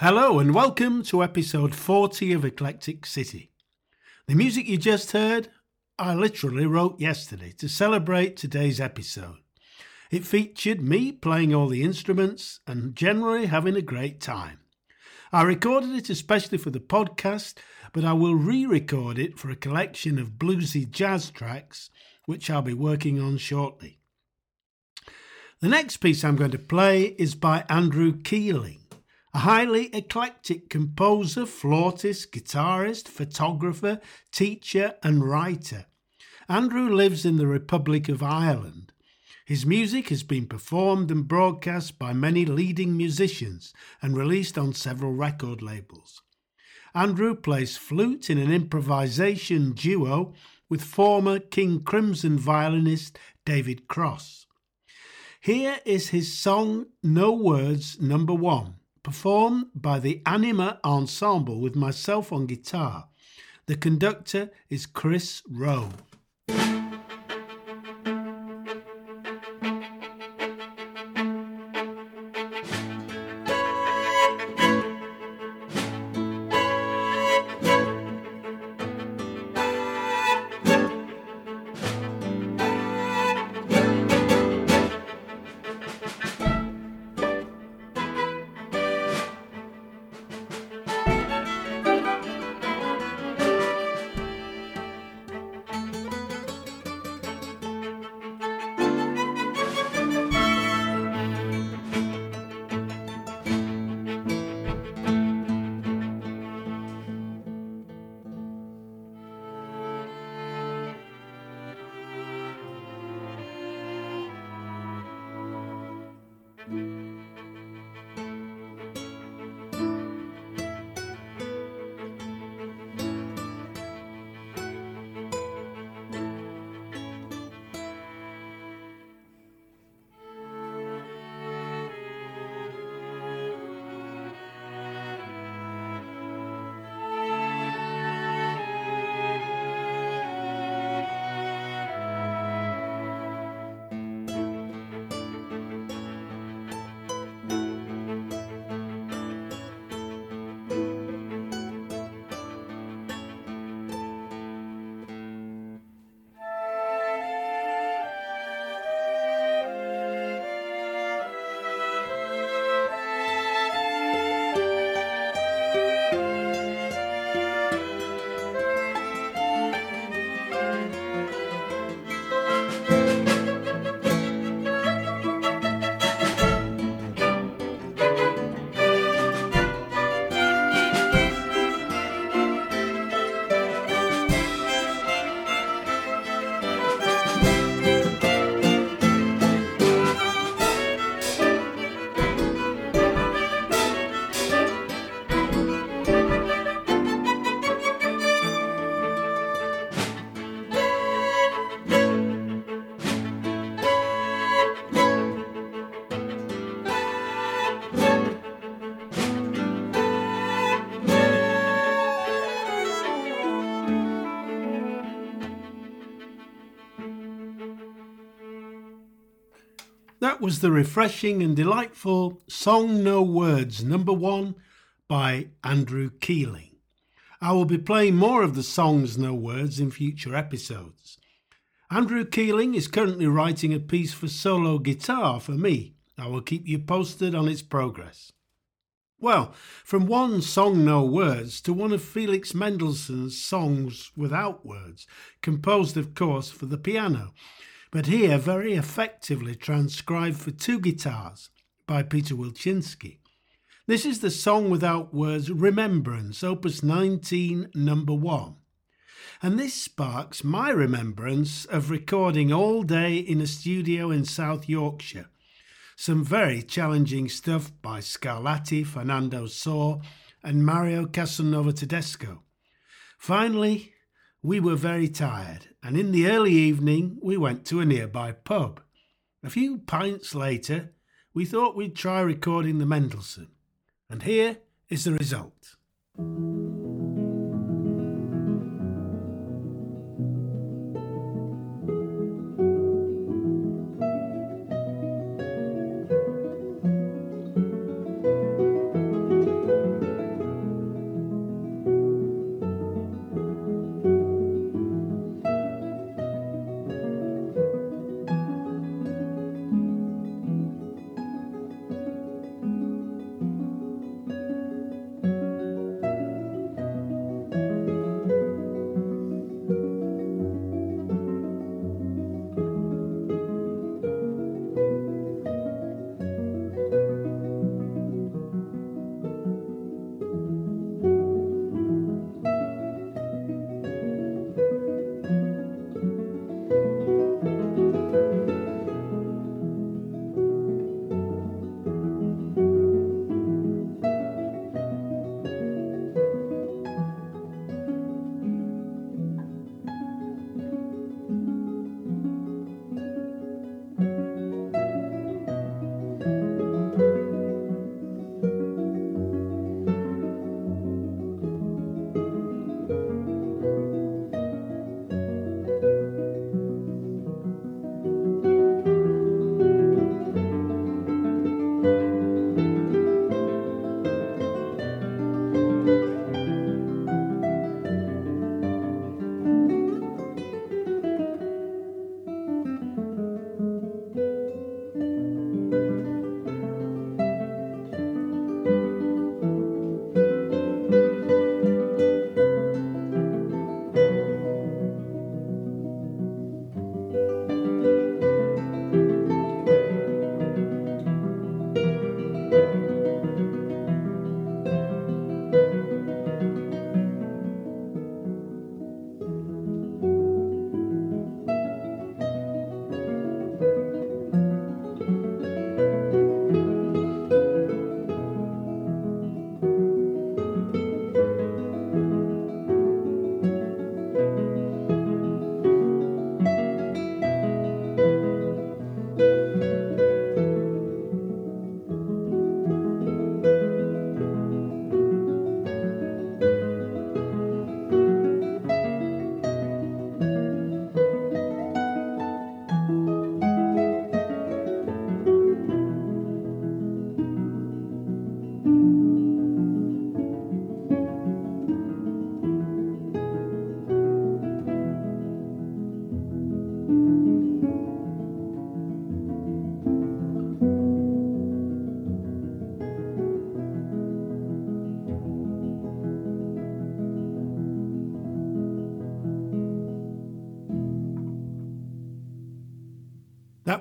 Hello and welcome to episode 40 of Eclectic City. The music you just heard, I literally wrote yesterday to celebrate today's episode. It featured me playing all the instruments and generally having a great time. I recorded it especially for the podcast, but I will re record it for a collection of bluesy jazz tracks, which I'll be working on shortly. The next piece I'm going to play is by Andrew Keeling a highly eclectic composer, flautist, guitarist, photographer, teacher, and writer. Andrew lives in the Republic of Ireland. His music has been performed and broadcast by many leading musicians and released on several record labels. Andrew plays flute in an improvisation duo with former King Crimson violinist David Cross. Here is his song No Words number one performed by the Anima Ensemble with myself on guitar. The conductor is Chris Rowe. That was the refreshing and delightful Song No Words number one by Andrew Keeling. I will be playing more of the Songs No Words in future episodes. Andrew Keeling is currently writing a piece for solo guitar for me. I will keep you posted on its progress. Well, from one song no words to one of Felix Mendelssohn's songs without words, composed, of course, for the piano, but here very effectively transcribed for two guitars by Peter Wilczynski. This is the song without words Remembrance, opus 19, number 1. And this sparks my remembrance of recording all day in a studio in South Yorkshire. Some very challenging stuff by Scarlatti, Fernando Sor, and Mario Castelnuovo-Tedesco. Finally, we were very tired, and in the early evening we went to a nearby pub. A few pints later, we thought we'd try recording the Mendelssohn, and here is the result.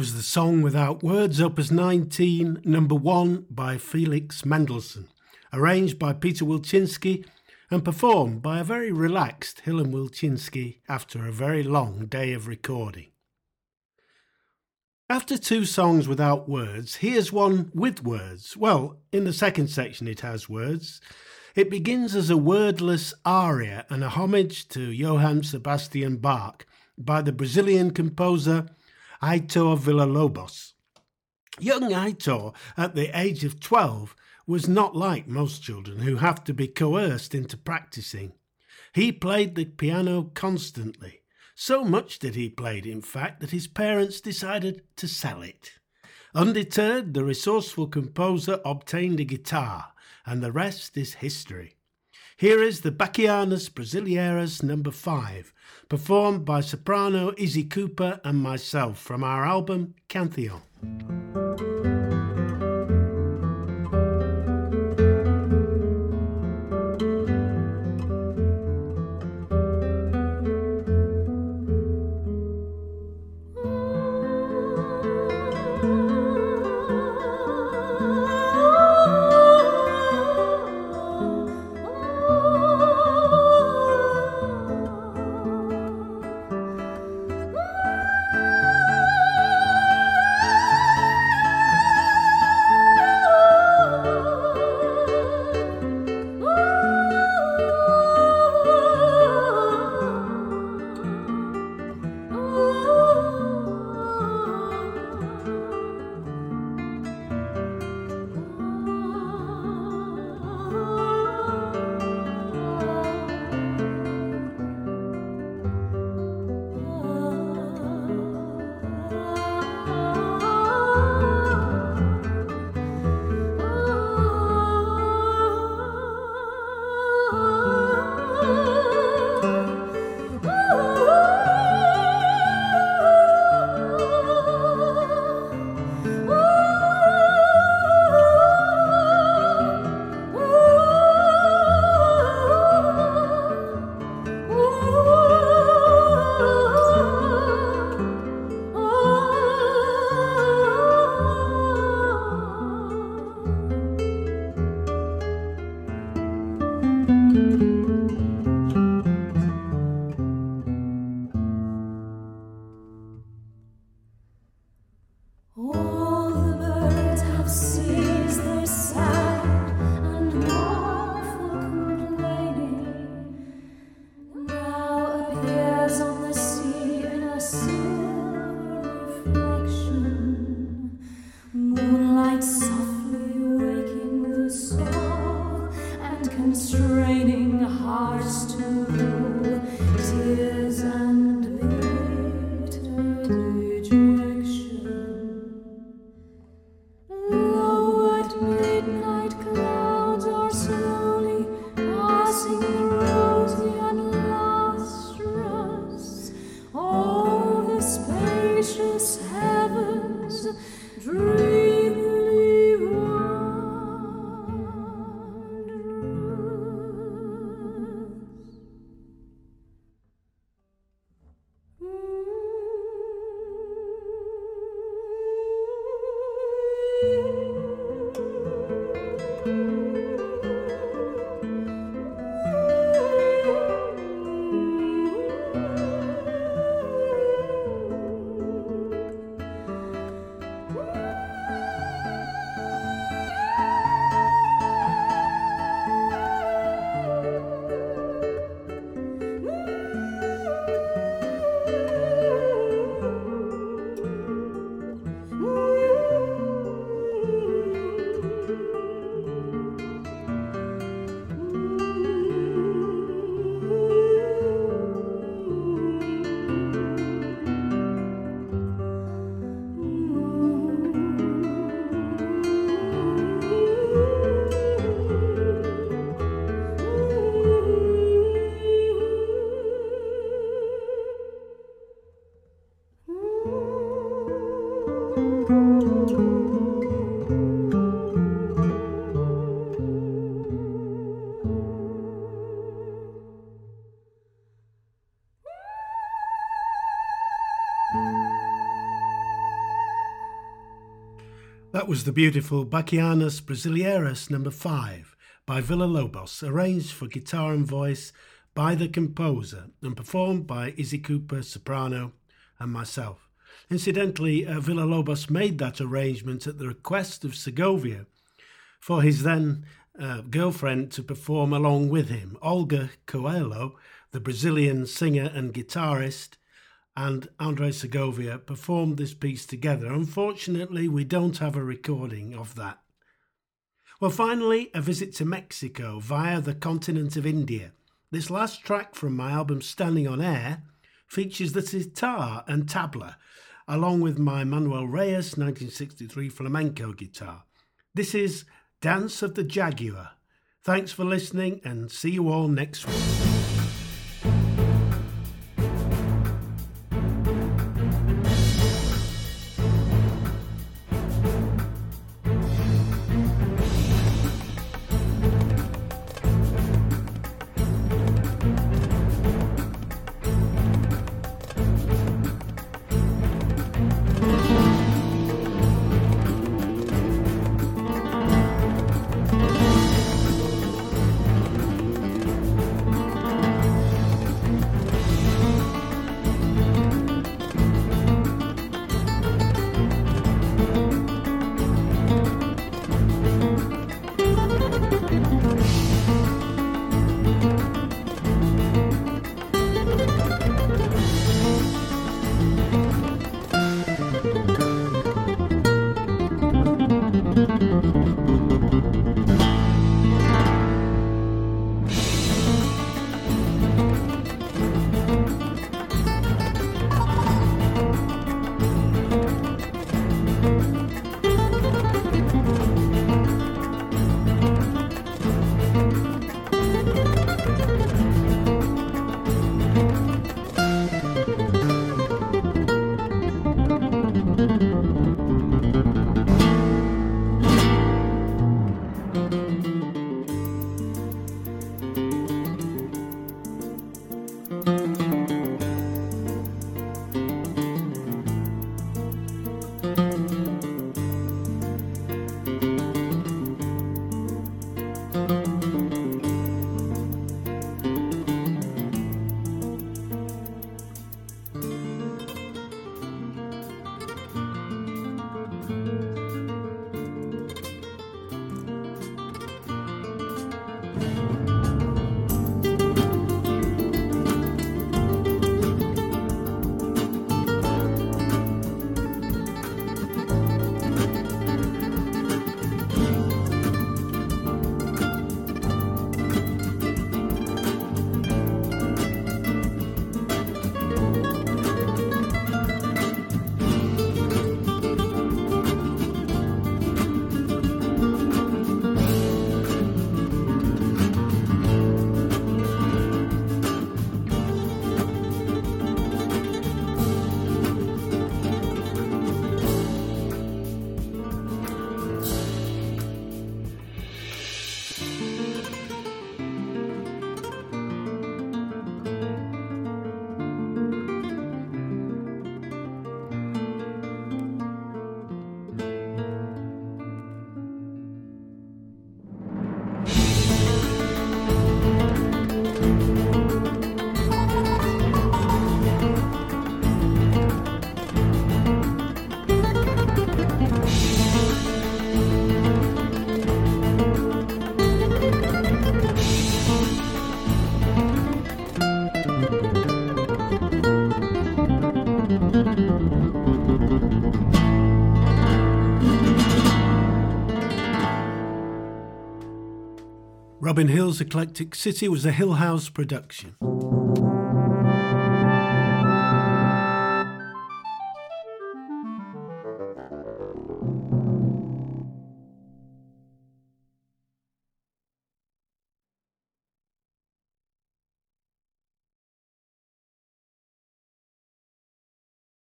Was the song without words, opus 19, number 1 by Felix Mendelssohn, arranged by Peter Wilczynski and performed by a very relaxed Hillam Wilczynski after a very long day of recording. After two songs without words, here's one with words. Well, in the second section it has words. It begins as a wordless aria and a homage to Johann Sebastian Bach by the Brazilian composer Heitor Villa-Lobos. Young Heitor, at the age of 12, was not like most children who have to be coerced into practicing. He played the piano constantly. So much did he play in fact, that his parents decided to sell it. Undeterred, the resourceful composer obtained a guitar, and the rest is history. Here is the Bachianas Brasileiras number 5, performed by soprano Izzy Cooper and myself from our album Cantheon. Was the beautiful Bachianas Brasileiras number 5 by Villa Lobos, arranged for guitar and voice by the composer and performed by Izzy Cooper, soprano, and myself. Incidentally, uh, Villa Lobos made that arrangement at the request of Segovia for his then uh, girlfriend to perform along with him. Olga Coelho, the Brazilian singer and guitarist, and Andre Segovia performed this piece together. Unfortunately, we don't have a recording of that. Well, finally, a visit to Mexico via the continent of India. This last track from my album Standing on Air features the sitar and tabla, along with my Manuel Reyes 1963 flamenco guitar. This is Dance of the Jaguar. Thanks for listening and see you all next week. Robin Hill's Eclectic City was a Hill House production.